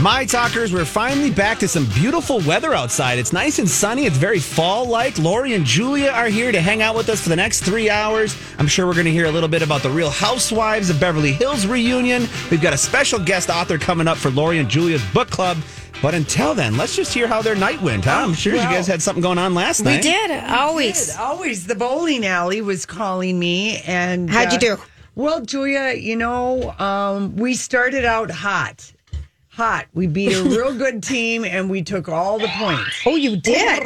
My talkers, we're finally back to some beautiful weather outside. It's nice and sunny. It's very fall like. Lori and Julia are here to hang out with us for the next three hours. I'm sure we're going to hear a little bit about the Real Housewives of Beverly Hills reunion. We've got a special guest author coming up for Lori and Julia's book club. But until then, let's just hear how their night went. Huh? I'm sure you guys had something going on last night. We did always. Did. Always. The bowling alley was calling me and uh, How'd you do? Well, Julia, you know, um, we started out hot. Hot. We beat a real good team and we took all the points. Oh, you did.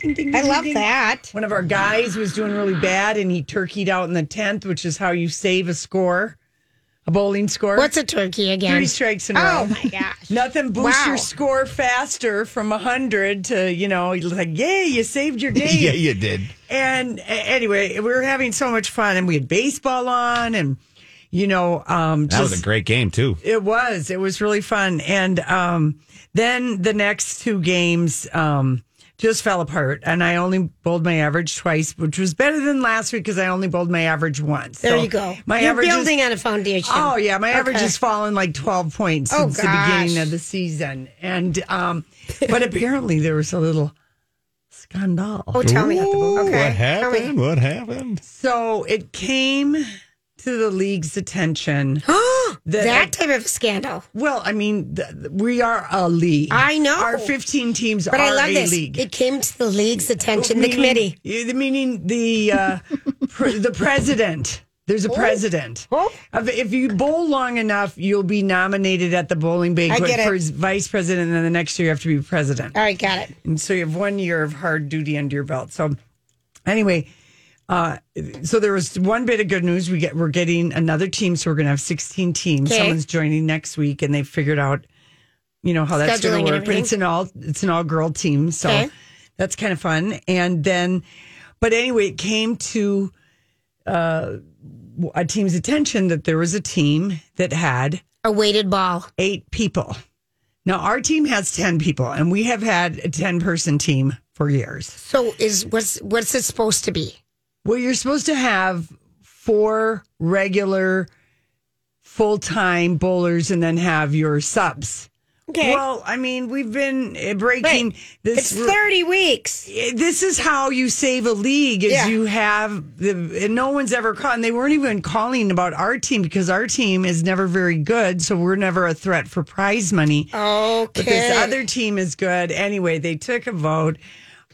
Ding, ding, I love ding. that. One of our guys was doing really bad and he turkeyed out in the 10th, which is how you save a score, a bowling score. What's a turkey again? Three strikes in a row. Oh my gosh. Nothing boosts Wow. your score faster from 100 to, you know, like, yay, you saved your game. yeah, you did. And a- anyway, we were having so much fun, and we had baseball on, and you know, um, That just, was a great game, too. It was. It was really fun, and um, then the next two games um, just fell apart, and I only bowled my average twice, which was better than last week because I only bowled my average once. There So you go. My You're average is- building on a foundation. Oh yeah, my average has fallen like twelve points Oh, since the beginning of the season, and um, but apparently there was a little scandal. Oh, tell me. Ooh, Okay. What happened? What happened? So it came to the league's attention. that type of scandal. Well, I mean, th- we are a league. I know. Our 15 teams But are I love a this. league. It came to the league's attention, the committee. yeah, the- Meaning the uh, pr- the president. There's a president. Oh. If- If you bowl long enough, you'll be nominated at the bowling banquet get it. for vice president, and then the next year you have to be president. All right, got it. And so you have one year of hard duty under your belt. So anyway, uh, so there was one bit of good news. We get we're getting another team, so we're going to have 16 teams. Okay. Someone's joining next week, and they figured out, you know, how that's going to work. But it's an all it's an all girl team, so Okay. that's kind of fun. And then, but anyway, it came to uh, a team's attention that there was a team that had A weighted ball. eight people. Now our team has 10 people and we have had a 10 person team for years. So is what's what's it supposed to be? Well, you're supposed to have four regular full time bowlers and then have your subs. Okay. Well, I mean, we've been uh, breaking Wait, this. it's 30 weeks. this is how you save a league is Yeah. you have the and no one's ever caught and they weren't even calling about our team because our team is never very good so we're never a threat for prize money Okay. but this other team is good anyway they took a vote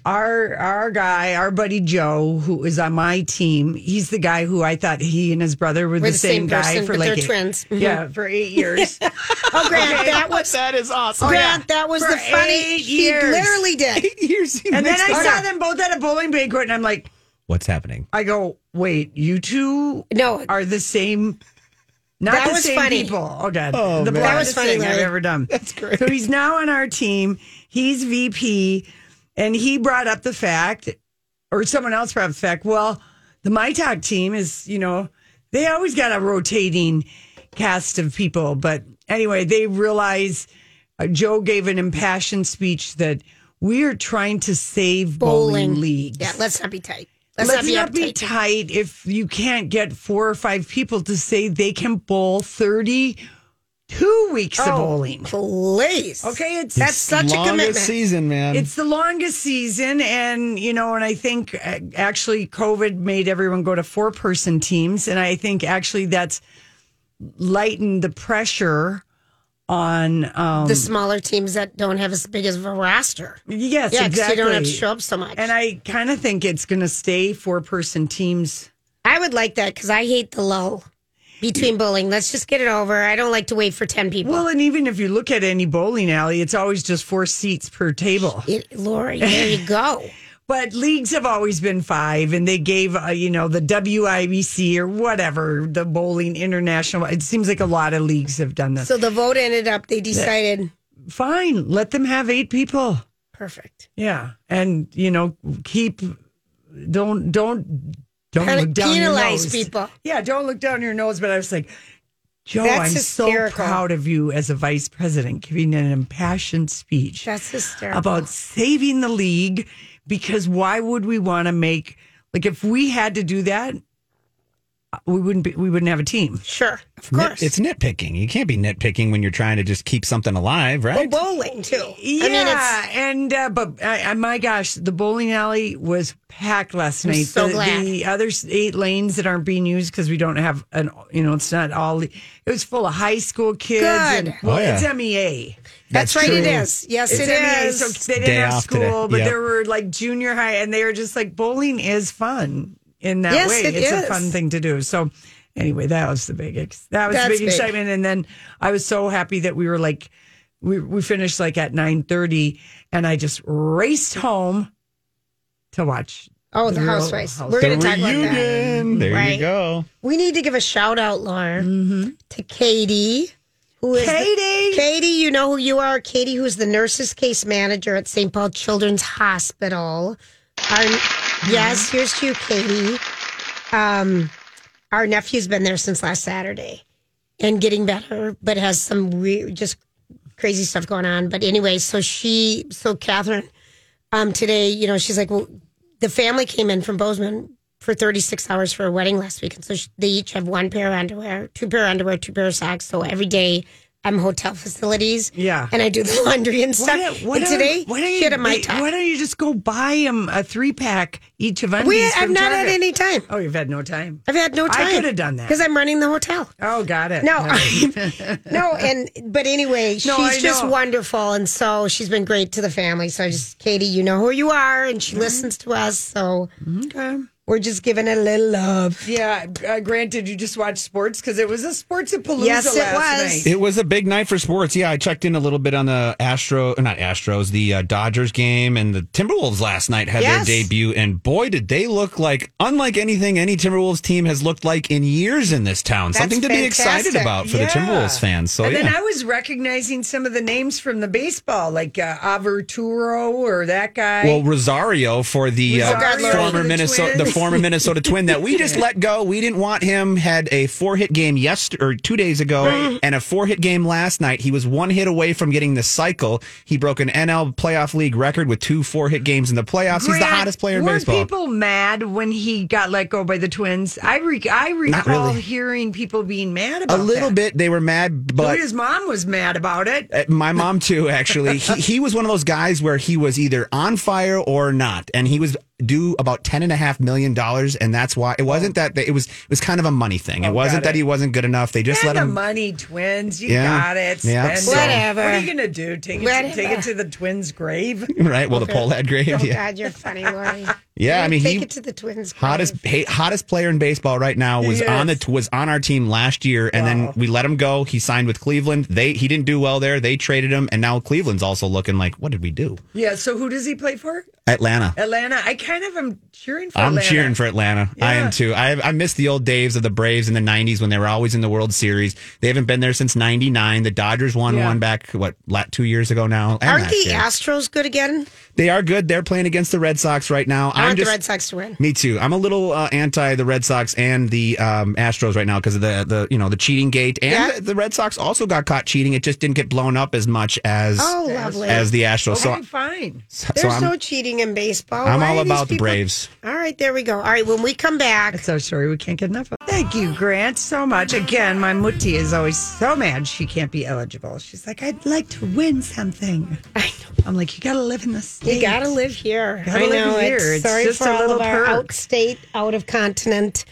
our our guy our buddy joe who is on my team he's the guy who i thought he and his brother were, the, the same, same guy person, for but like they're eight- twins. Mhm. yeah for eight years oh, Grant, that was That is awesome. Grant, that was For the funny. eight He literally did. Eight Here's and then i saw them both at a bowling banquet and i'm like What's happening? I go, wait, you two No. are the same. Not That the was same funny. people. Oh god, Oh, the man. That was funny, thing I've Larry. ever done. That's great. So he's now on our team. He's VP, and he brought up the fact, or someone else brought up the fact. Well, the My Talk team is, you know, they always got a rotating cast of people, but anyway, they realize uh, Joe gave an impassioned speech that we are trying to save bowling, Bowling. leagues. Yeah, let's not be tight. Let's, Let's, not be not be tight if you can't get four or five people to say they can bowl 32 weeks of Oh, bowling. Please. Okay, it's That's such a Longest commitment. season, man. it's the longest season, and you know, and I think uh, actually COVID made everyone go to four person teams, and I think actually that's lightened the pressure on. Um, the smaller teams that don't have as big of a roster. yes, Yeah, exactly. you don't have to show up so much. And I kind of think it's going to stay four person teams. I would like that because I hate the lull between bowling. Let's just get it over. I don't like to wait for 10 people. Well, and even if you look at any bowling alley, it's always just four seats per table. It, Lori, there you go. But leagues have always been five, and they gave, uh, you know, the WIBC or whatever, the bowling international. It seems like a lot of leagues have done this. So the vote ended up, they decided, Fine, let them have eight people. perfect. Yeah, and you know, keep don't don't don't Pen- look down your nose. people. Yeah, don't look down your nose. But I was like, Joe, That's I'm so proud of you as a vice president, giving an impassioned speech That's hysterical. about saving the league. Because why would we want to make like if we had to do that, we wouldn't be, we wouldn't have a team. Sure, of Nit- course. it's nitpicking. You can't be nitpicking when you're trying to just keep something alive, Oh, right? bowling too. Yeah, I mean, it's and uh, but uh, my gosh, the bowling alley was packed last I'm night. so the, glad. the other eight lanes that aren't being used because we don't have an, you know, it's not all. It was full of high school kids. Good. And, well, Oh, yeah. it's MEA. that's, That's right. It true. is. Yes, It's it MEA, is. so they didn't Day have off school, today. but Yep. there were like junior high, and they were just like bowling is fun in that Yes, way. it it's is. a fun thing to do. So. Anyway, that was the big ex- that was That's the big, big. excitement, and then I was so happy that we were like we we finished like at nine thirty, and I just raced home to watch. oh, the Real housewives. House- We're the going to talk about that. reunion. There Right. you go. We need to give a shout out, Laura, mm-hmm. to Katie, who is the- Katie! Katie, you know who you are. Katie, who's the nurses case manager at St. Paul Children's Hospital. Our, yes, here's to you, Katie. Um, our nephew's been there since last Saturday and getting better, but has some just crazy stuff going on. But anyway, so she, so Catherine, um, today, you know, she's like, well, the family came in from Bozeman for 36 hours for a wedding last week. And so sh- they each have one pair of underwear, two pair of underwear, two pair of socks. So every day I'm hotel facilities. Yeah. And I do the laundry and stuff. Why why and today, why don't you, my wait, Why don't you just go buy them a three pack each of undies? we, I've not had any time. Oh, you've had no time. I've had no time. I could have done that. Because I'm running the hotel. Oh, got it. No, no, and but anyway, No, I she's just know. wonderful, and so she's been great to the family. So I just, Katie, you know who you are, and Mm-hmm. she listens to us. So Okay. We're just giving it a little love. Yeah. Uh, granted, you just watched sports because it was a sports of palooza Yes, it last was. night. It was a big night for sports. Yeah, I checked in a little bit on the Astro, not Astros, the uh, Dodgers game, and the Timberwolves last night had Yes. their debut. And boy, did they look like unlike anything any Timberwolves team has looked like in years in this town. That's Something to be excited about for the Timberwolves fans. So and yeah. then I was recognizing some of the names from the baseball, like uh, Averturo or that guy. well, Rosario for the uh, former the Minnesota, the Twins. Former Minnesota Twin that we just let go. We didn't want him. Had a four hit game yesterday or two days ago, and a four hit game last night. He was one hit away from getting the cycle. He broke an NL playoff league record with two four hit games in the playoffs. He's the hottest player in baseball. people mad when he got let go by the Twins? I re- I recall really. hearing people being mad about it. a little that. bit. They were mad, but his mom was mad about it. Uh, My mom too, actually. He, he was one of those guys where he was either on fire or not, and he was due about ten and a half million dollars, and that's why it wasn't that they, it was it was kind of a money thing. It Oh, wasn't got that he wasn't good enough. They just and let the him. money, Twins. You Yeah. got it. Yeah, so- Whatever. What are you gonna do? Take it, to, take it to the Twins' grave? Right, well, the Pohlad grave, Oh yeah, God, you're funny, Lori. yeah. I mean, take he it to the Twins. hottest grave. ha- hottest player in baseball right now was He on the was on our team last year, and then we let him go. He signed with Cleveland. They he didn't do well there. They traded him, and now Cleveland's also looking like, what did we do? Yeah. So who does he play for? Atlanta. Atlanta. I kind of am cheering for. I'm Atlanta. cheering for Atlanta. I Yeah. am too. I I miss the old days of the Braves in the '90s when they were always in the World Series. They haven't been there since '99. The Dodgers won Yeah. one back what two years ago now. and Aren't the year. Astros good again? They are good. They're playing against the Red Sox right now. I want just the Red Sox to win. me too. I'm a little uh, anti the Red Sox and the um, Astros right now because of the the you know the cheating gate and Yeah. the, the Red Sox also got caught cheating. It just didn't get blown up as much as Oh, lovely. as the Astros. Okay, So fine. so There's I'm no cheating in baseball. I'm Why all are these about the Braves. All right, there we go. All right, when we come back, So sorry, we can't get enough of. Thank you, Grant, so much. Again, my mutti is always so mad she can't be eligible. She's like, I'd like to win something. I know. I'm like, you got to live in the state. You gotta live here. Gotta I live know. here. It's, It's sorry just for a all little of our perk. outstate, out of continent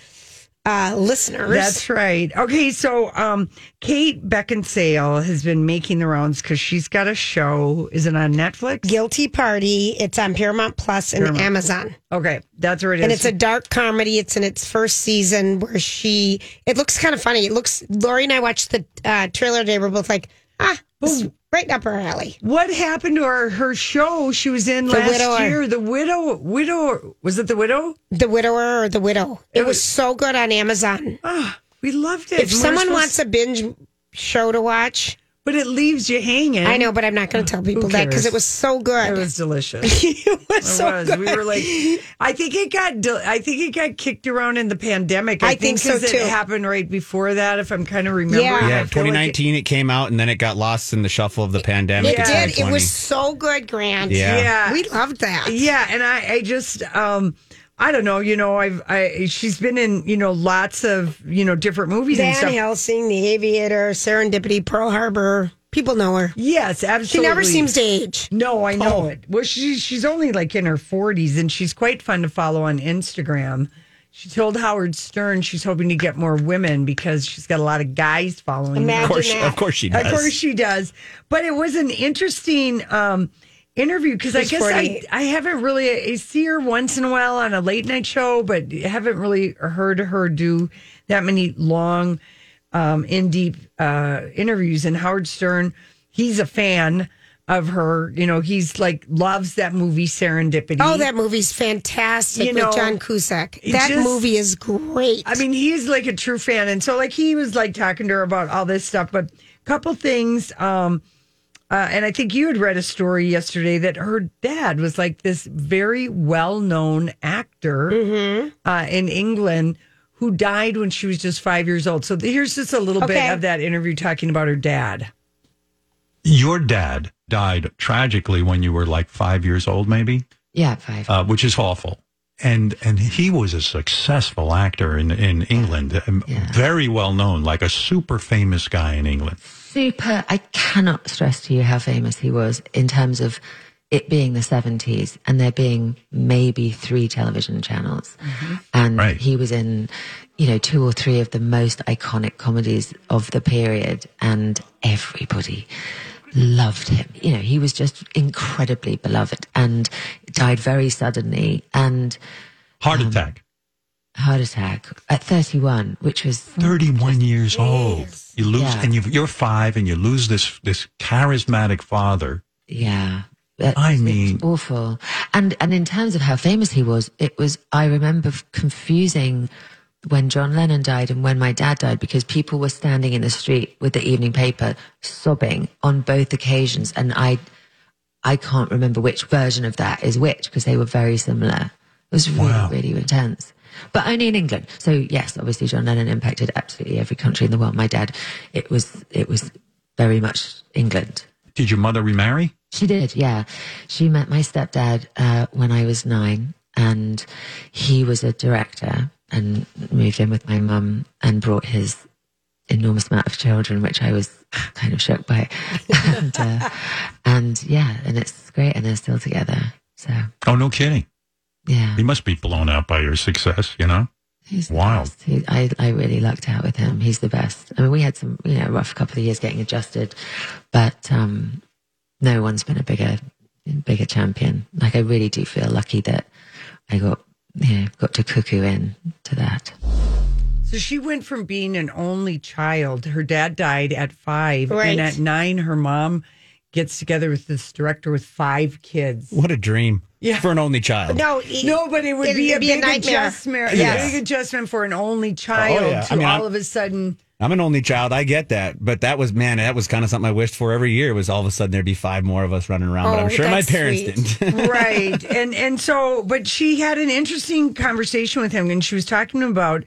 uh, listeners. That's right. Okay, so um, Kate Beckinsale has been making the rounds because she's got a show. Is it on Netflix? Guilty Party. It's on Paramount Plus and Paramount. Amazon. Okay, that's where it is. And it's a dark comedy. It's in its first season where she. It looks kind of funny. It looks. Lori and I watched the uh, trailer today. We're both like, ah, this, Right up her alley. What happened to her her show she was in last Widower. year? The widow, widow was it the widow? The Widower or The Widow. It was so good on Amazon. Ah, we loved it. If someone wants a binge show to watch, but it leaves you hanging. I know, but I'm not going to tell people that because it was so good. It was delicious. it was It so was. good. We were like, I think it got. del- I think it got kicked around in the pandemic. I think so, 'cause too. It happened right before that, if I'm kind of remembering. Yeah. Yeah, I feel like 2019 it came out and then it got lost in the shuffle of the pandemic. It in did. It was so good, Grant. Yeah. Yeah. We loved that. Yeah, and I, I just, um, I don't know. You know, I've, I, she's been in, you know, lots of, you know, different movies and Van stuff. Helsing, The Aviator, Serendipity, Pearl Harbor. People know her. Yes, absolutely. She never seems to age. No, I know Oh. it. Well, she's she's only like in her forties, and she's quite fun to follow on Instagram. She told Howard Stern she's hoping to get more women because she's got a lot of guys following. her. Imagine Of course, that. of course she does. Of course she does. But it was an interesting um, interview because I guess I, 48. I haven't really, I see her once in a while on a late night show, but haven't really heard her do that many long, um, in deep uh, interviews. And Howard Stern, he's a fan of her. You know, he's like, loves that movie Serendipity. Oh, that movie's fantastic You with know, John Cusack. That just- movie is great. I mean, he's like a true fan, and so like he was like talking to her about all this stuff. But a couple things, um, uh, and I think you had read a story yesterday that her dad was like this very well-known actor Mm-hmm. uh, in England who died when she was just five years old. So here's just a little Okay. bit of that interview talking about her dad. Your dad died tragically when you were like five years old, maybe, Yeah, five. uh, which is awful. And and he was a successful actor in in England, um, very well known, like a super famous guy in England. Super. I cannot stress to you how famous he was in terms of it being the 70s and there being maybe three television channels. Mm-hmm. And Right. he was in, you know, two or three of the most iconic comedies of the period and everybody loved him. You know, he was just incredibly beloved and died very suddenly and Heart um, attack, heart attack at 31, which was thirty one years old. You lose, Yeah. and you, you're five, and you lose this this charismatic father. Yeah. I mean- awful. And and in terms of how famous he was, it was I remember confusing when John Lennon died and when my dad died because people were standing in the street with the evening paper sobbing on both occasions and I I can't remember which version of that is which because they were very similar. It was really Wow. really intense. But only in England. So yes, obviously John Lennon impacted absolutely every country in the world. My dad it was it was very much England. Did your mother remarry? She did, yeah. She met my stepdad uh, when I was nine, and he was a director and moved in with my mum and brought his enormous amount of children, which I was kind of shocked by. and, uh, and yeah, and it's great, and they're still together. So Oh, no kidding. Yeah, He must be blown out by your success. You know. he's Wild. He, I I really lucked out with him. He's the best. I mean, we had some you know rough couple of years getting adjusted, but um, no one's been a bigger bigger champion. Like I really do feel lucky that I got you know got to cuckoo in to that. So she went from being an only child. Her dad died at five, Right. and at nine, her mom gets together with this director with five kids. What a dream. Yeah. For an only child. no, he- No, but it would It'd be, a be a big nightmare. adjustment. Yeah. A big adjustment for an only oh, child Oh, yeah. to I mean, I'm- all of a sudden. I'm an only child. I get that. But that was, man, that was kind of something I wished for every year was all of a sudden there'd be five more of us running around. but Oh, I'm sure my parents sweet. didn't. right and and so but she had an interesting conversation with him and she was talking about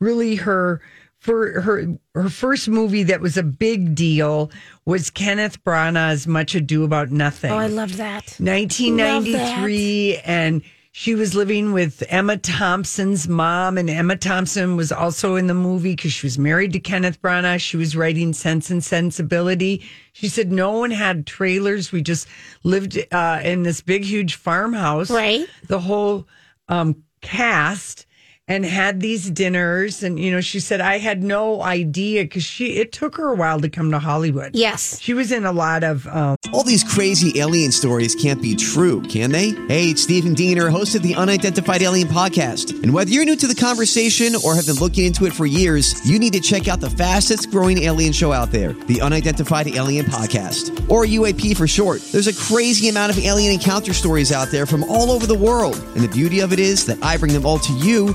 really her for her her first movie that was a big deal was Kenneth Branagh's Much Ado About Nothing. oh, I love that. 1993 and she was living with Emma Thompson's mom and Emma Thompson was also in the movie because she was married to Kenneth Branagh. She was writing Sense and Sensibility. She said no one had trailers. We just lived uh, in this big huge farmhouse. Right. The whole um, cast and had these dinners. And, you know, she said, I had no idea because she, it took her a while to come to Hollywood. Yes. She was in a lot of, um, All these crazy alien stories can't be true, can they? Hey, it's Stephen Diener, host of the Unidentified Alien Podcast. And whether you're new to the conversation or have been looking into it for years, you need to check out the fastest growing alien show out there, the Unidentified Alien Podcast, or UAP for short. There's a crazy amount of alien encounter stories out there from all over the world. And the beauty of it is that I bring them all to you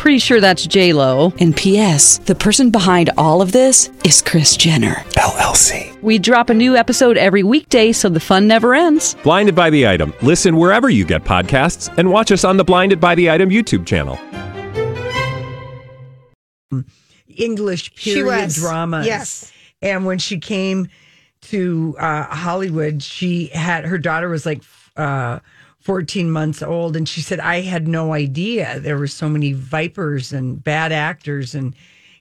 Pretty sure that's J Lo. And P.S. The person behind all of this is Kris Jenner LLC. We drop a new episode every weekday, so the fun never ends. Blinded by the item. Listen wherever you get podcasts, and watch us on the Blinded by the Item YouTube channel. English period was. dramas. Yes. And when she came to uh, Hollywood, she had her daughter was like uh, 14 months old. And she said, I had no idea there were so many vipers and bad actors. And,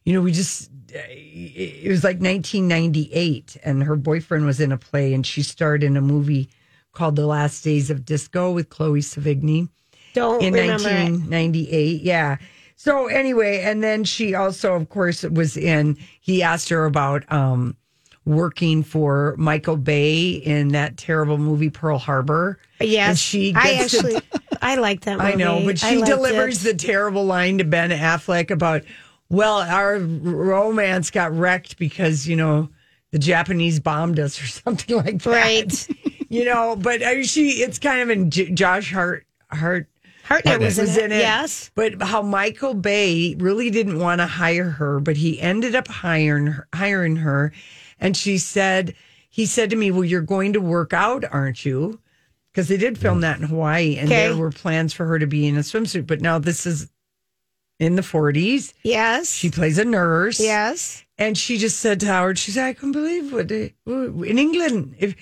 you know, we just, it was like 1998. And her boyfriend was in a play and she starred in a movie called The Last Days of Disco with Chloe Sevigny Don't in remember it. 1998. Yeah. So anyway, and then she also, of course, was in. He asked her about um, working for Michael Bay in that terrible movie Pearl Harbor. Yes. And she I gets to- actually, I like that movie. I know, but she delivers it. the terrible line to Ben Affleck about, well, our romance got wrecked because you know the Japanese bombed us or something like that. Right. You know, but uh, she, it's kind of in J- Josh Hart Hart Hartnett was, was in, in it. it. Yes. But how Michael Bay really didn't want to hire her, but he ended up hiring her, hiring her. And she said, he said to me, "Well, you're going to work out, aren't you?" Because they did film that in Hawaii, and Okay. there were plans for her to be in a swimsuit. But now this is in the 40s. Yes. She plays a nurse. yes. And she just said to Howard, she said, I couldn't believe what they, in England, if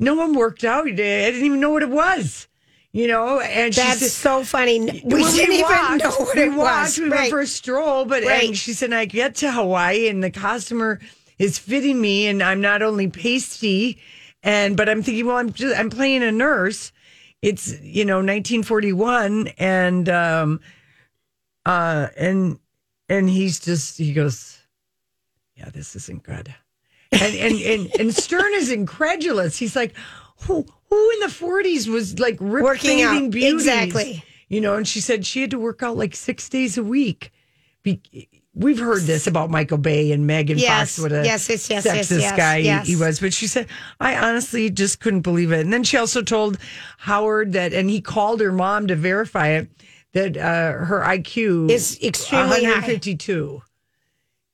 no one worked out, I didn't even know what it was. You know, and she That's said, so funny. We didn't even walked, know what we it walked, was. We Right. went for a stroll, but Right. and she said, I get to Hawaii and the costumer is fitting me, and I'm not only pasty, and but I'm thinking, well, I'm just I'm playing a nurse. It's you know 1941, and um, uh, and and he's just he goes, yeah, this isn't good. And and and, and Stern is incredulous. He's like, who who in the 40s was like rip Working out. beauties? Exactly. You know, and she said she had to work out like six days a week. Be- We've heard this about Michael Bay and Megan Yes, Fox, what a yes, yes, yes, sexist yes, guy he- yes. he was. But she said, I honestly just couldn't believe it. And then she also told Howard that, and he called her mom to verify it, that uh, her IQ Is extremely high.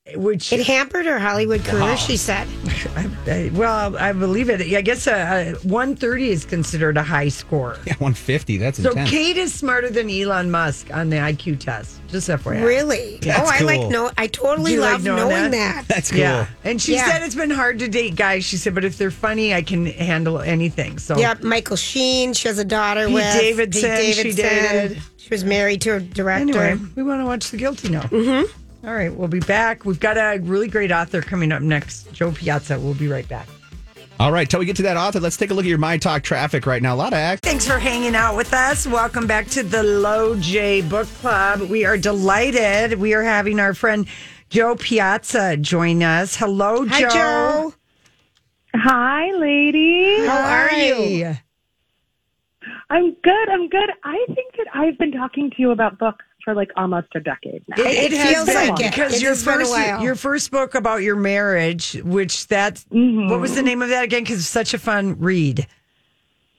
152. Which It hampered her Hollywood career, she said. I- well, I believe it. I guess a, a 130 is considered a high score. Yeah, 150. That's So intense. Kate is smarter than Elon Musk on the IQ test. Just FYI. Really? That's oh, I like cool. no. I totally Do you like love knowing knowing that? that. That's cool. Yeah. And she Yeah. said it's been hard to date guys. She said, but if they're funny, I can handle anything. So Yeah, Michael Sheen. She has a daughter Pete with Davidson, Pete she dated. She was married to a director. anyway, we want to watch The Guilty now. Mm-hmm. All right, we'll be back. We've got a really great author coming up next, Jo Piazza. We'll be right back. All right, till we get to that author, let's take a look at your My Talk traffic right now. A lot of act. Thanks for hanging out with us. Welcome back to the Low J Book Club. We are delighted. We are having our friend Jo Piazza join us. Hello, Hi, Jo. Hi, ladies. How are you? I'm good. I'm good. I think that I've been talking to you about books for like almost a decade now. It, It has feels been like it. because It your has been a first while. your first book about your marriage, which that's what was the name of that again? Because it's such a fun read.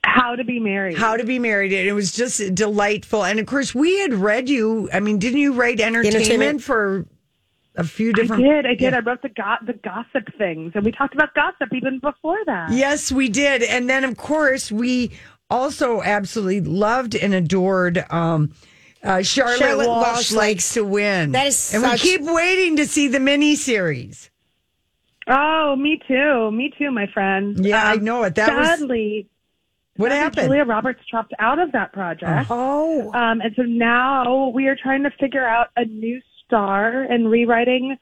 How to be married. How to be married, and it was just delightful. And of course, we had read you. I mean, didn't you write entertainment, Entertainment. for a few I different? did. I did. Yeah. I wrote the go- the gossip things, and we talked about gossip even before that. Yes, we did. And then, of course, we also absolutely loved and adored um, uh, Charlotte, Charlotte Walsh, Walsh likes to win. That is and such- we keep waiting to see the mini series. Oh, me too. Me too, my friend. Yeah, I Um, know it. That was sadly, what sadly, happened. Julia Roberts dropped out of that project. Oh. Um, and so now we are trying to figure out a new star and rewriting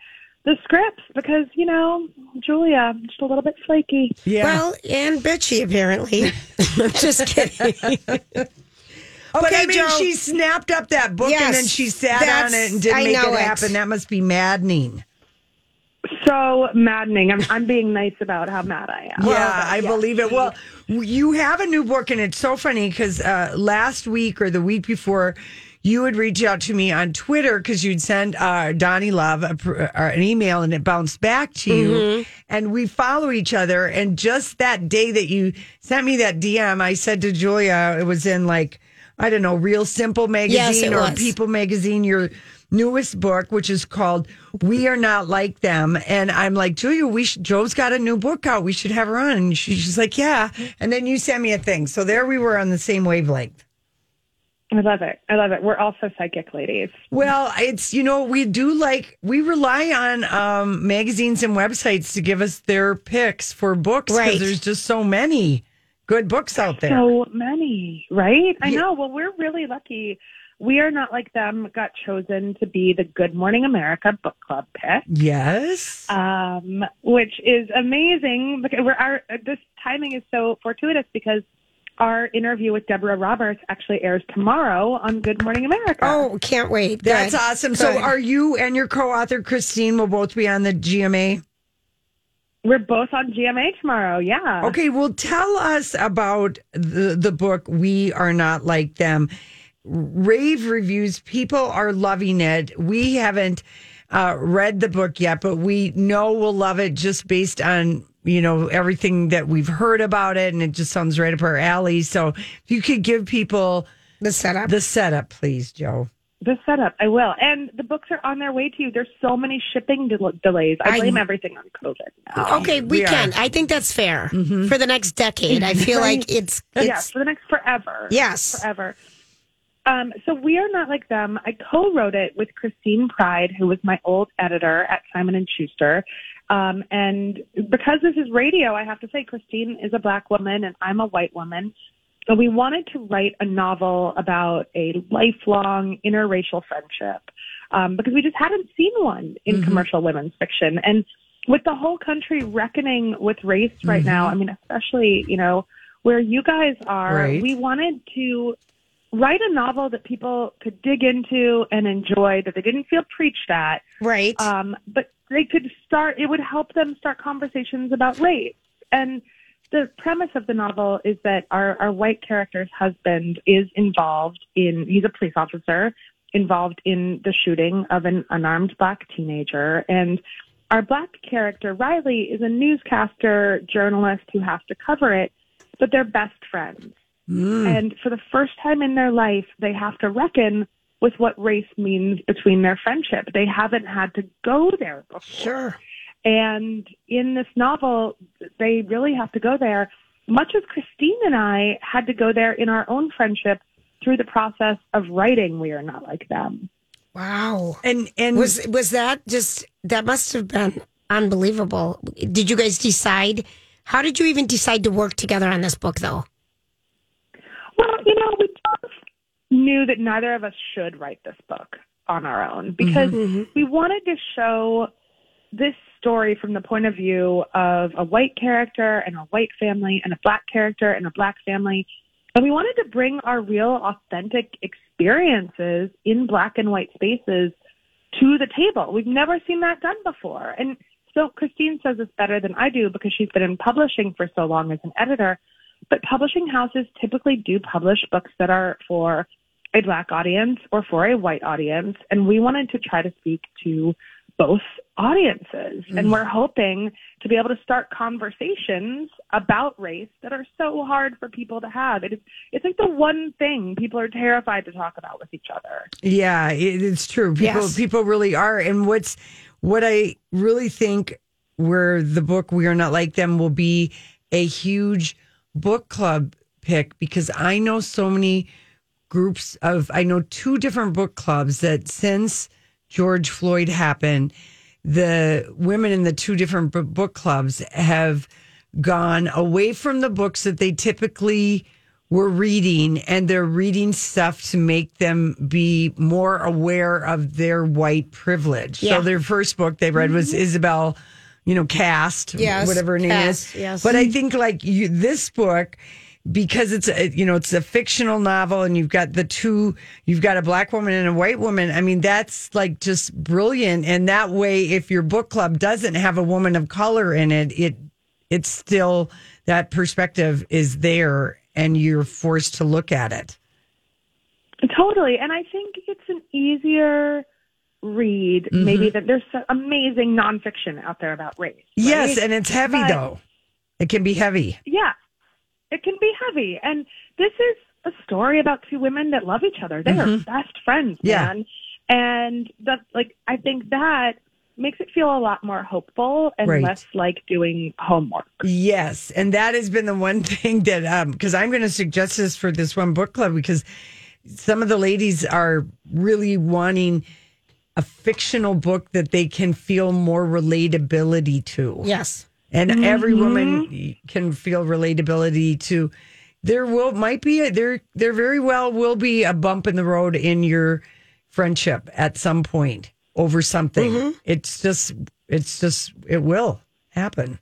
the scripts because, you know, Julia, just a little bit flaky. Yeah. Well, and bitchy, apparently. I'm just kidding. But I mean, Jo. she snapped up that book and then she sat on it and didn't I make know it it. happen. That must be maddening. So maddening. I'm, I'm being nice about how mad I am. yeah, I believe it. Well, you have a new book, and it's so funny because uh, last week or the week before, you would reach out to me on Twitter because you'd send uh, Donnie Love a, pr- uh, an email and it bounced back to you. Mm-hmm. And we follow each other. And just that day that you sent me that DM, I said to Julia, it was in like, I don't know, Real Simple magazine it or was. People magazine, your newest book, which is called We Are Not Like Them. And I'm like, Julia, we should, Jo's got a new book out. We should have her on. And she, she's like, yeah. And then you sent me a thing. So there we were on the same wavelength. I love it. I love it. We're also psychic ladies. Well, it's, you know, we do like, we rely on um, magazines and websites to give us their picks for books because Right. there's just so many good books out there. So many, right? I Yeah. know. Well, we're really lucky. We are not like them. Got chosen to be the Good Morning America book club pick, yes. um, which is amazing. Because we're our this timing is so fortuitous because our interview with Deborah Roberts actually airs tomorrow on Good Morning America. Oh, can't wait. That's Good. awesome. So are you and your co-author Christine will both be on the GMA? We're both on GMA tomorrow. Yeah. Okay, well tell us about the the book We Are Not Like Them. Rave reviews, people are loving it. We haven't uh, read the book yet, but we know we'll love it just based on you know everything that we've heard about it, and it just sounds right up our alley. So if you could give people the setup. the setup, please, Jo. The setup, I will. And the books are on their way to you. There's so many shipping del- delays. I I- blame everything on COVID now. Okay, we, We are. can. I think that's fair for the next decade. I feel like it's, it's yeah, for the next forever. Yes. Forever. Um, so we are not like them. I co-wrote it with Christine Pride, who was my old editor at Simon and Schuster. Um, and because this is radio, I have to say Christine is a black woman and I'm a white woman. So we wanted to write a novel about a lifelong interracial friendship um, because we just hadn't seen one in commercial women's fiction. And with the whole country reckoning with race right now, I mean, especially, you know, where you guys are, Right. we wanted to write a novel that people could dig into and enjoy, that they didn't feel preached at, right. um, but they could start, it would help them start conversations about race. And the premise of the novel is that our, our white character's husband is involved in, he's a police officer, involved in the shooting of an unarmed black teenager. And our black character, Riley, is a newscaster, journalist who has to cover it, but they're best friends. Mm. And for the first time in their life, they have to reckon with what race means between their friendship. They haven't had to go there before. sure. And in this novel, they really have to go there, much as Christine and I had to go there in our own friendship through the process of writing We Are Not Like Them. Wow. And and Was was that just that must have been unbelievable. Did you guys decide how did you even decide to work together on this book though? Well, you know, we both knew that neither of us should write this book on our own because mm-hmm. Mm-hmm. we wanted to show this story from the point of view of a white character and a white family and a black character and a black family. And we wanted to bring our real authentic experiences in black and white spaces to the table. We've never seen that done before. And so Christine says this better than I do because she's been in publishing for so long as an editor. But publishing houses typically do publish books that are for a black audience or for a white audience. And we wanted to try to speak to both audiences. And mm. we're hoping to be able to start conversations about race that are so hard for people to have. It is, it's like the one thing people are terrified to talk about with each other. Yeah, it's true. People Yes. people really are. And what's what I really think where the book We Are Not Like Them will be a huge book club pick because I know so many groups of I know two different book clubs that since George Floyd happened the women in the two different book clubs have gone away from the books that they typically were reading and they're reading stuff to make them be more aware of their white privilege. Yeah. So their first book they read was mm-hmm. Isabel, you know, Caste, Yes, whatever her name Caste, is. yes. But I think like you, this book, because it's a, you know it's a fictional novel, and you've got the two, you've got a black woman and a white woman. I mean, that's like just brilliant. And that way, if your book club doesn't have a woman of color in it, it it's still that perspective is there, and you're forced to look at it. Totally. And I think it's an easier read, Mm-hmm. maybe that there's some amazing nonfiction out there about race. right? Yes, and it's heavy But- though. It can be heavy. Yeah, it can be heavy. And this is a story about two women that love each other. They are best friends, Mm-hmm. Yeah. man. And that, like, I think that makes it feel a lot more hopeful and Right. less like doing homework. Yes, and that has been the one thing that um because I'm going to suggest this for this one book club because some of the ladies are really wanting a fictional book that they can feel more relatability to. Yes. And every woman mm-hmm. can feel relatability to. There will might be a, there there very well will be a bump in the road in your friendship at some point over something. Mm-hmm. It's just it's just it will happen.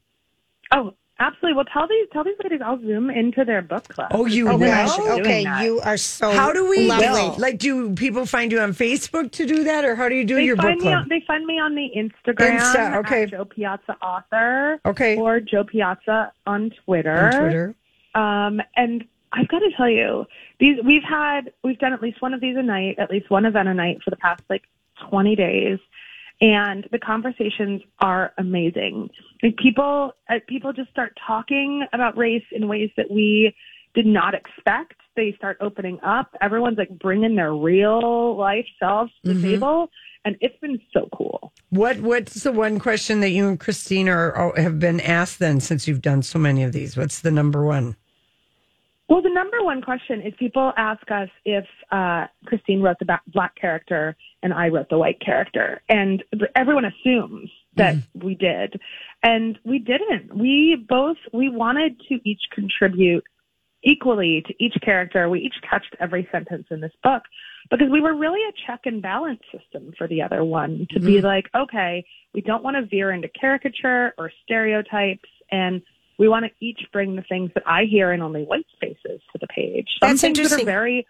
Oh, absolutely. Well, tell these tell these ladies I'll zoom into their book club. Oh, you And will? they're Gosh, actually doing okay, that. you are so How do we lovely. like? Do people find you on Facebook to do that, or how do you do They your book find me club? on, they find me on the Instagram Insta, okay. at Jo Piazza Author. Okay. Or Jo Piazza on Twitter. on Twitter. Um, and I've got to tell you, these we've had we've done at least one of these a night, at least one event a night for the past like 20 days, and the conversations are amazing. Like people, uh, people just start talking about race in ways that we did not expect. They start opening up. Everyone's like bringing their real life selves to the table, and it's been so cool. What What's the one question that you and Christine are, are have been asked then since you've done so many of these? What's the number one? Well, the number one question is people ask us if uh, Christine wrote the black character and I wrote the white character, and everyone assumes that we did, and we didn't. We both we wanted to each contribute equally to each character. We each touched every sentence in this book because we were really a check and balance system for the other one to be like, okay, we don't want to veer into caricature or stereotypes. And we want to each bring the things that I hear in only white spaces to the page. Some That's things that are very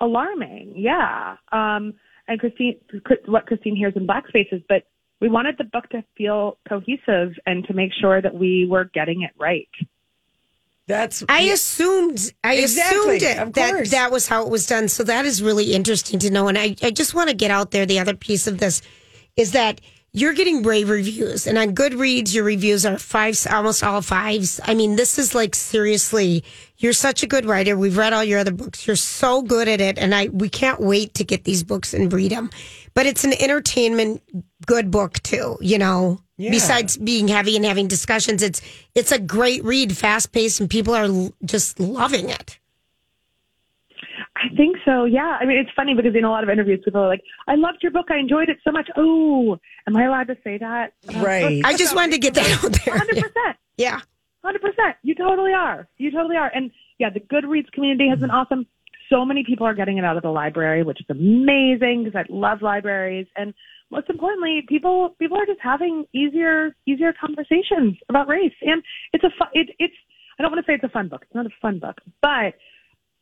alarming. Yeah. Um, and Christine, what Christine hears in black spaces, but we wanted the book to feel cohesive and to make sure that we were getting it right. That's I assumed I Exactly, assumed it, that that was how it was done. So that is really interesting to know. And I, I just want to get out there the other piece of this is that you're getting rave reviews and on Goodreads your reviews are fives almost all fives. I mean, this is like seriously, you're such a good writer. We've read all your other books. You're so good at it and I we can't wait to get these books and read them. But it's an entertainment good book too, you know. Besides being heavy and having discussions, it's it's a great read, fast paced, and people are l- just loving it. I think so. Yeah. I mean, it's funny because in a lot of interviews, people are like, "I loved your book. I enjoyed it so much." Oh, am I allowed to say that? Uh, right. I just wanted to get that out there. Hundred percent. Yeah. Hundred percent. You totally are. You totally are. And yeah, the Goodreads community has been awesome. So many people are getting it out of the library, which is amazing because I love libraries. And most importantly, people people are just having easier easier conversations about race. And it's a fun. It, it's I don't want to say it's a fun book. It's not a fun book, but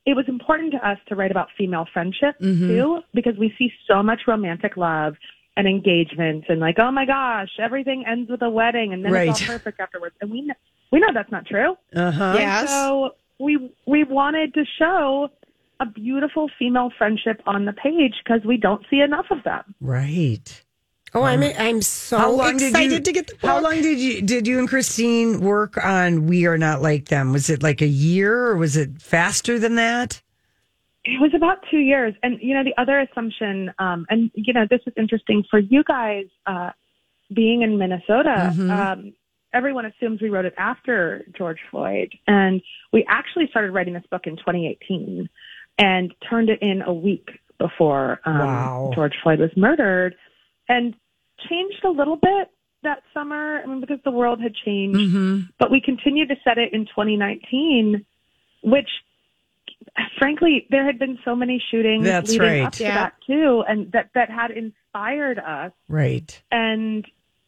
it was important to us to write about female friendship too, because we see so much romantic love and engagement and like, oh my gosh, everything ends with a wedding and then it's all perfect afterwards. And we know, we know that's not true. Uh huh. Yes. So we we wanted to show a beautiful female friendship on the page because we don't see enough of them. Right. Oh, I'm I'm so excited you, to get the book. How long did you did you and Christine work on We Are Not Like Them? Was it like a year or was it faster than that? It was about two years. And, you know, the other assumption, um, and, you know, this is interesting for you guys, uh, being in Minnesota, um, everyone assumes we wrote it after George Floyd. And we actually started writing this book in 2018 and turned it in a week before um, Wow. George Floyd was murdered. And changed a little bit that summer. I mean, because the world had changed, Mm-hmm. but we continued to set it in 2019, which frankly, there had been so many shootings That's leading right. up to Yeah. that too, and that that had inspired us. Right. And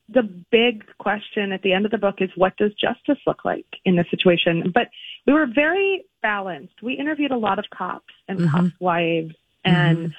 the big question at the end of the book is what does justice look like in this situation? But we were very balanced. We interviewed a lot of cops and Mm-hmm. cops' wives, and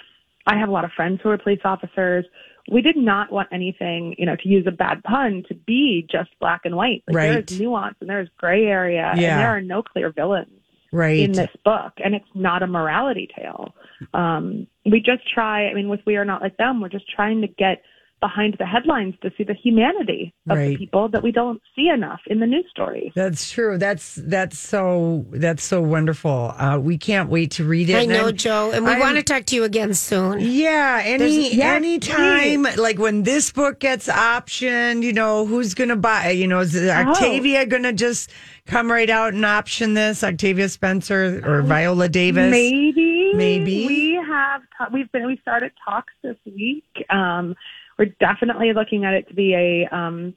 I have a lot of friends who are police officers. We did not want anything, you know, to use a bad pun, to be just black and white. Like Right. is nuance and there is gray area, and there are no clear villains Right. in this book, and it's not a morality tale. Um, we just try. I mean, with We Are Not Like Them, we're just trying to get behind the headlines to see the humanity of Right. the people that we don't see enough in the news stories. That's true. That's that's so that's so wonderful. Uh, we can't wait to read it. I know, I'm- Jo, and we I'm- want to talk to you again soon. Yeah, any There's- yes, any time, like when this book gets optioned, you know, who's going to buy? You know, is Octavia going to just come right out and option this? Octavia Spencer or Viola Davis? Maybe, Maybe. we have. we've been. We started talks this week. Um, we're definitely looking at it to be a um,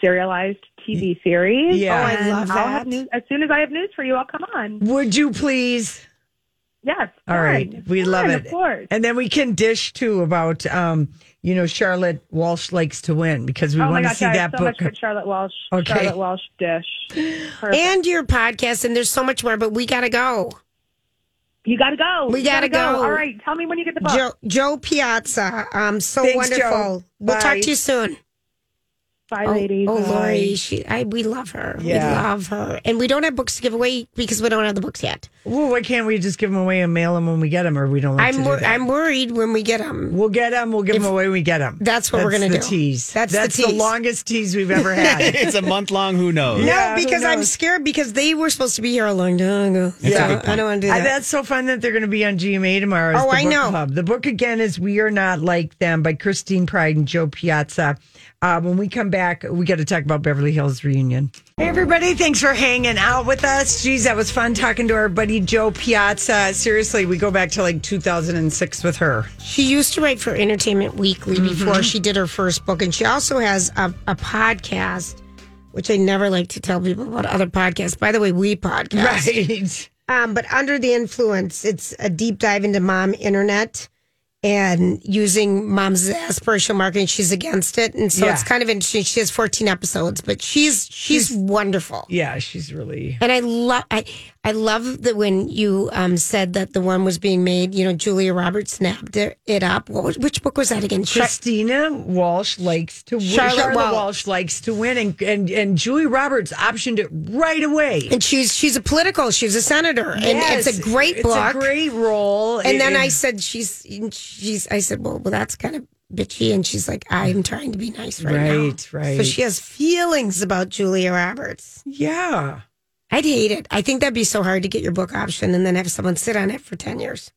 serialized TV series. Yeah. Oh, I And love I'll that. have news, as soon as I have news for you, I'll come on. Would you please? Yes. All right, fine, we love it. Of course. And then we can dish too about, um, you know, Charlotte Walsh likes to win because we oh want to gosh, see that have so book. much for Charlotte Walsh. Okay. Charlotte Walsh dish. Perfect. And your podcast, and there's so much more, but we got to go. You got to go. We You gotta go. All right. Tell me when you get the book. Jo, Jo Piazza, um, so Thanks, wonderful. Jo. We'll Bye. talk to you soon. Bye, Oh, ladies. oh, Bye. Lori, she, I, we love her. Yeah. We love her, and we don't have books to give away because we don't have the books yet. well, why can't we just give them away and mail them when we get them, or we don't like to I'm do wor- that? I'm worried when we get them. We'll get them. We'll give them away when we get them. That's what we're gonna the do. Tease. That's the That's the, tease. longest tease we've ever had. it's a month long. Who knows? Yeah, no, who because I'm scared because they were supposed to be here a long time ago. That's a So good point. I don't want to do that. that's so fun that they're going to be on GMA tomorrow. Oh, the I book know. Club. The book again is "We Are Not Like Them" by Christine Pride and Jo Piazza. Uh, when we come back, we got to talk about Beverly Hills reunion. Hey, everybody! Thanks for hanging out with us. Geez, that was fun talking to our buddy Jo Piazza. Seriously, we go back to like 2006 with her. She used to write for Entertainment Weekly Mm-hmm. before she did her first book, and she also has a, a podcast, which I never like to tell people about other podcasts. By the way, we podcast, Right. Um, but under the influence, it's a deep dive into mom internet and using mom's aspirational marketing. She's against it, and so Yeah. it's kind of interesting. She has 14 episodes, but she's she's, wonderful. Yeah, she's really. And I love I I love that when you um, said that the one was being made, you know, Julia Roberts snapped it, up. What was, which book was that again? Christina Walsh likes to win. Charlotte Charlotte, Walsh. Walsh likes to win, and, and and Julie Roberts optioned it right away. and she's she's a political. She's a senator, and it's a great It's book. a great role. and then It- I said she's she's I said well well that's kind of bitchy, and she's like I'm trying to be nice right, now. Right, right. So she has feelings about Julia Roberts. yeah. I'd hate it. I think that'd be so hard to get your book option and then have someone sit on it for ten years.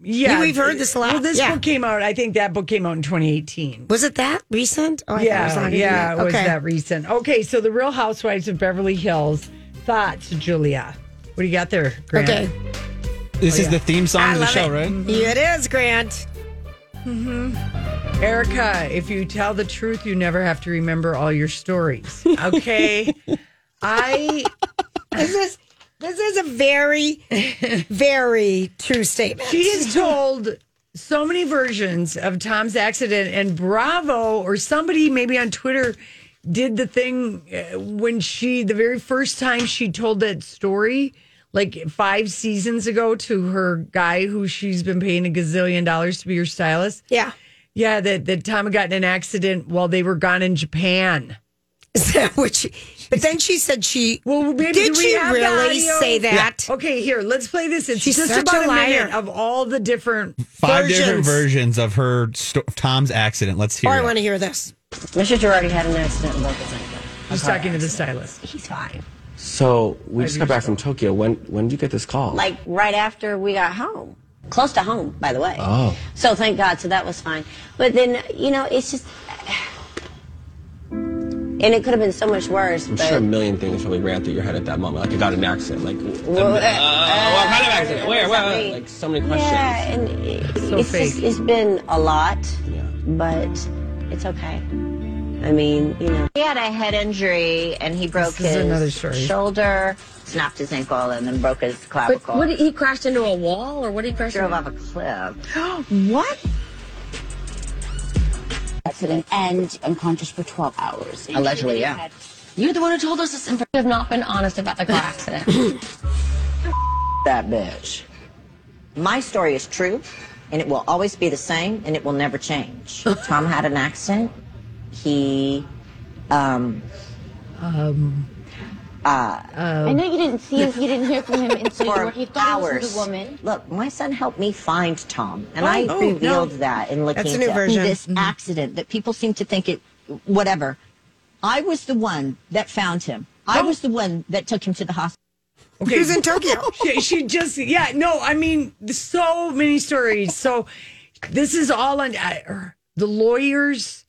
Yeah, we've heard this a lot. Well, this Yeah. book came out. I think that book came out in 2018. Was it that recent? Oh, I thought it was yeah, longer than yeah, it was Okay. that recent. Okay, so the Real Housewives of Beverly Hills. Thoughts, Julia? What do you got there, Grant? Okay. This Oh, is yeah. the theme song I of the show, it. right? Yeah, It is, Grant. Mm-hmm. Erika, if you tell the truth, you never have to remember all your stories. Okay. I This is this is a very, very true statement. She has told so many versions of Tom's accident, and Bravo or somebody maybe on Twitter did the thing uh, when she, the very first time she told that story, like five seasons ago to her guy who she's been paying a gazillion dollars to be her stylist. Yeah. Yeah, that, that Tom had gotten an accident while they were gone in Japan. Which, but then she said she. Well, maybe did we she have really say that? Okay, here, let's play this. It's She's just such about a a, liar. minute of all the different Five different Versions. versions of her sto- Tom's accident. Let's hear Oh, I want to hear this. Mr. Girardi had an accident in Boca Chica. She's talking to the stylist. He's fine. So we just got back from Tokyo. When when did you get this call? Like right after we got home. Close to home, by the way. Oh. So thank God, so that was fine. But then, you know, it's just. And it could have been so much worse. I'm but, sure a million things probably ran through your head at that moment. Like you got an accident. Like Well, uh, uh, what kind of accident? Where? Where? something- Like so many questions. Yeah, and it, so it's, just, it's been a lot. Yeah. But It's okay. I mean, you know, he had a head injury and he broke This his shoulder, snapped his ankle, and then broke his clavicle. what he crashed into a wall or what did he crash drove into? off a cliff. what? Accident and unconscious for 12 hours. Allegedly, yeah. You're the one who told us this information. You have not been honest about the car accident. That bitch. My story is true, and it will always be the same, and it will never change. Tom had an accident. He, um, Um, uh, I know you didn't see him, you didn't hear from him until you for were, he thought it was hours. the woman. Look, my son helped me find Tom, and Oh, I oh, revealed no. that in looking That's a new into version. this Mhm. accident that people seem to think it, whatever. I was the one that found him. I was the one that took him to the hospital. Okay. He was in Tokyo. she, she just, yeah, no, I mean, so many stories. So this is all on I- er, the lawyers.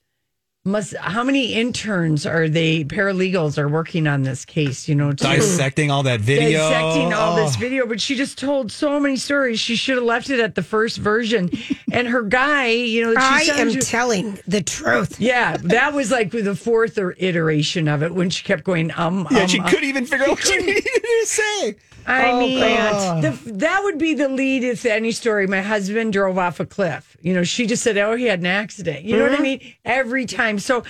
Must how many interns are they paralegals are working on this case? You know, to- Dissecting all that video. dissecting all this Oh. video, but she just told so many stories. She should have left it at the first version. And her guy, you know, she I am you- telling the truth. Yeah, that was like the fourth or iteration of it when she kept going. Um, Yeah, um, she um. couldn't even figure out what she needed to say. I Oh, mean, the, that would be the lead if any story. My husband drove off a cliff. You know, she just said, "Oh, he had an accident." You know what I Mhm. mean? Every time. So,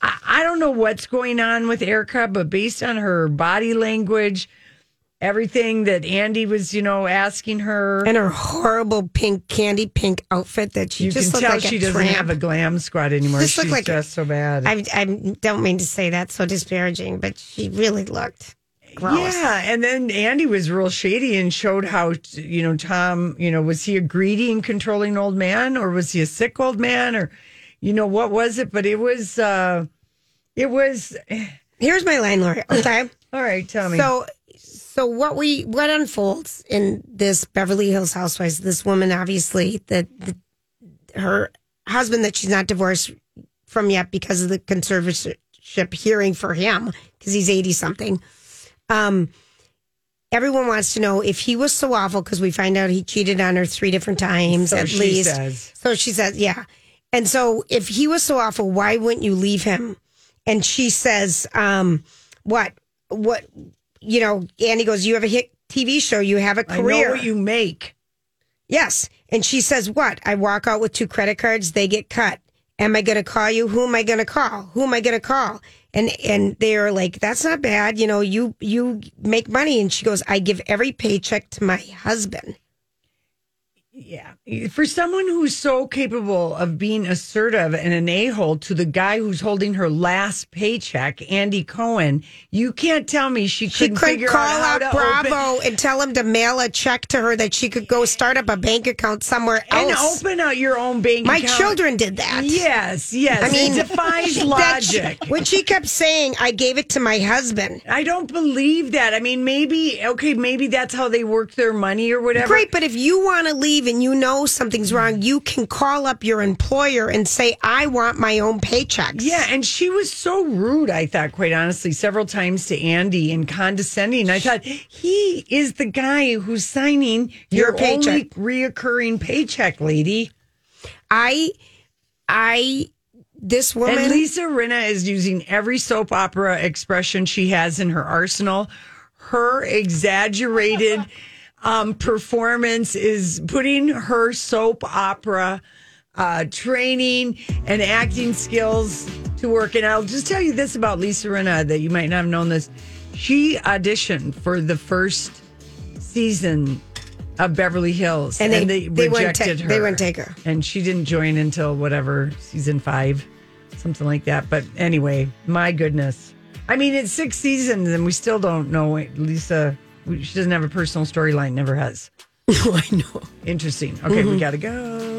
I, I don't know what's going on with Erika, but based on her body language, everything that Andy was, you know, asking her, And her horrible pink candy pink outfit that she you just can looked tell like she a doesn't tramp. have a glam squad anymore. Just She's looked like a- dressed so bad. I, I don't mean to say that so disparaging, but she really looked gross. Yeah, and then Andy was real shady and showed how you know Tom. You know, was he a greedy and controlling old man, or was he a sick old man, or you know what was it? But it was, uh it was. Here's my line, Lori. Okay. All right, tell me. So, so what we what unfolds in this Beverly Hills Housewives? This woman, obviously, that her husband that she's not divorced from yet because of the conservatorship hearing for him because he's eighty something. Um, everyone wants to know if he was so awful because we find out he cheated on her three different times So at she least. says. So she says, yeah. And so if he was so awful, why wouldn't you leave him? And she says, um, what, what, you know, Andy goes, you have a hit TV show, you have a I know career. what you make. Yes. And she says, what? I walk out with two credit cards, they get cut. Am I going to call you? Who am I going to call? Who am I going to call? And and they're like, that's not bad. You know, you you make money. And she goes, I give every paycheck to my husband. Yeah, for someone who's so capable of being assertive and an a hole to the guy who's holding her last paycheck, Andy Cohen, you can't tell me she She couldn't figure call out out, how to Bravo open- and tell him to mail a check to her that she could go start up a bank account somewhere else. and open out your own bank account. My account. children did that. Yes, yes. I mean, it defies logic. when she kept saying, "I gave it to my husband," I don't believe that. I mean, maybe okay, maybe that's how they work their money or whatever. Great, but if you want to leave and you know something's wrong, you can call up your employer and say, "I want my own paychecks." Yeah, and she was so rude, I thought, quite honestly, several times to Andy and condescending. I thought he is the guy who's signing your, Your paycheck. only reoccurring paycheck, lady. I, I, this woman. And Lisa Rinna is using every soap opera expression she has in her arsenal. Her exaggerated um, performance is putting her soap opera uh, training and acting skills to work. And I'll just tell you this about Lisa Rinna that you might not have known this. She auditioned for the first season of Beverly Hills, And they- they, they rejected ta- her. they wouldn't take her. and she didn't join until whatever season five, something like that. But anyway, my goodness, I mean, it's six seasons, and we still don't know Lisa. We- She doesn't have a personal storyline. Never has. I know. Interesting. Okay, we Mhm. got to go.